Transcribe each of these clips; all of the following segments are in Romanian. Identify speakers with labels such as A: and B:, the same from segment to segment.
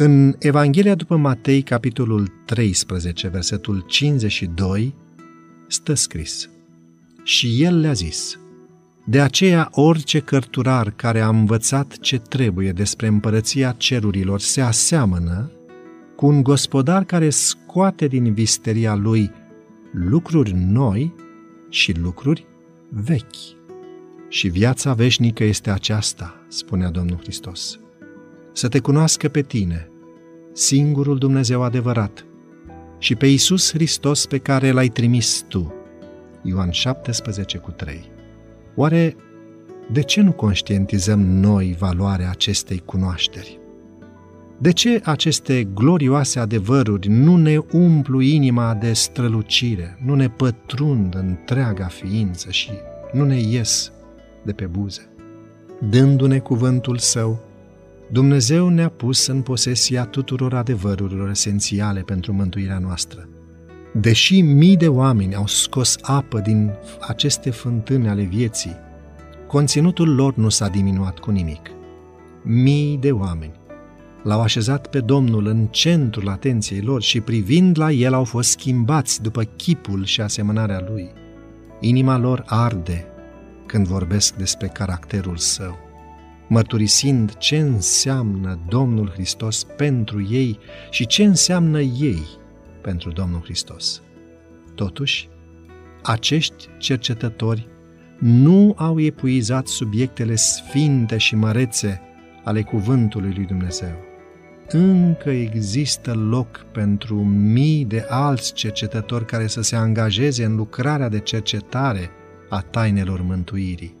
A: În Evanghelia după Matei, capitolul 13, versetul 52, stă scris Și el le-a zis, De aceea orice cărturar care a învățat ce trebuie despre împărăția cerurilor se aseamănă cu un gospodar care scoate din visteria lui lucruri noi și lucruri vechi. Și viața veșnică este aceasta, spunea Domnul Hristos să te cunoască pe tine, singurul Dumnezeu adevărat, și pe Iisus Hristos pe care l-ai trimis tu. Ioan 17 cu 3. Oare de ce nu conștientizăm noi valoarea acestei cunoașteri? De ce aceste glorioase adevăruri nu ne umplu inima de strălucire, nu ne pătrund întreaga ființă și nu ne ies de pe buze? Dându-ne cuvântul Său, Dumnezeu ne-a pus în posesia tuturor adevărurilor esențiale pentru mântuirea noastră. Deși mii de oameni au scos apă din aceste fântâni ale vieții, conținutul lor nu s-a diminuat cu nimic. Mii de oameni l-au așezat pe Domnul în centrul atenției lor și privind la el au fost schimbați după chipul și asemănarea lui. Inima lor arde când vorbesc despre caracterul său mărturisind ce înseamnă Domnul Hristos pentru ei și ce înseamnă ei pentru Domnul Hristos. Totuși, acești cercetători nu au epuizat subiectele sfinte și mărețe ale cuvântului lui Dumnezeu. Încă există loc pentru mii de alți cercetători care să se angajeze în lucrarea de cercetare a tainelor mântuirii.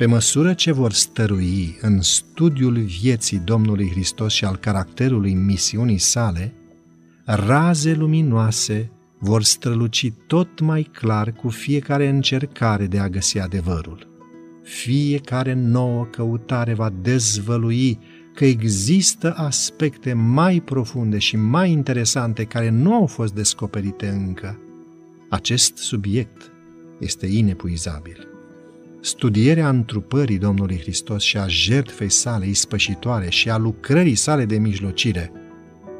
A: Pe măsură ce vor stărui în studiul vieții Domnului Hristos și al caracterului misiunii sale, raze luminoase vor străluci tot mai clar cu fiecare încercare de a găsi adevărul. Fiecare nouă căutare va dezvălui că există aspecte mai profunde și mai interesante care nu au fost descoperite încă. Acest subiect este inepuizabil studierea întrupării Domnului Hristos și a jertfei sale ispășitoare și a lucrării sale de mijlocire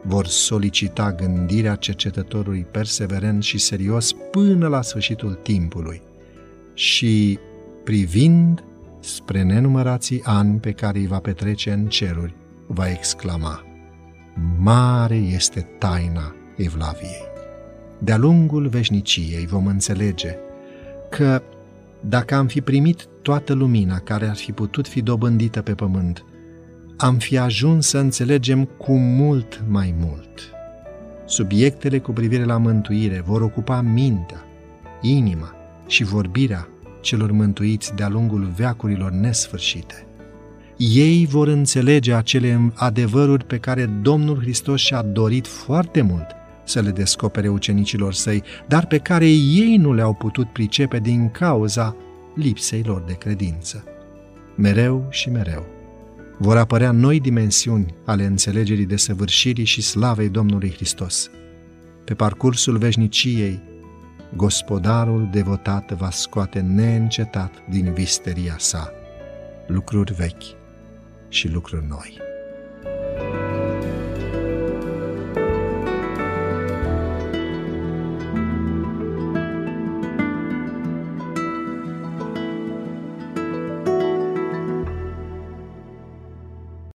A: vor solicita gândirea cercetătorului perseverent și serios până la sfârșitul timpului și privind spre nenumărații ani pe care îi va petrece în ceruri, va exclama, Mare este taina Evlaviei! De-a lungul veșniciei vom înțelege că dacă am fi primit toată lumina care ar fi putut fi dobândită pe pământ, am fi ajuns să înțelegem cu mult mai mult. Subiectele cu privire la mântuire vor ocupa mintea, inima și vorbirea celor mântuiți de-a lungul veacurilor nesfârșite. Ei vor înțelege acele adevăruri pe care Domnul Hristos și-a dorit foarte mult să le descopere ucenicilor săi, dar pe care ei nu le-au putut pricepe din cauza lipsei lor de credință. Mereu și mereu vor apărea noi dimensiuni ale înțelegerii de săvârșirii și slavei Domnului Hristos. Pe parcursul veșniciei, gospodarul devotat va scoate neîncetat din visteria sa lucruri vechi și lucruri noi.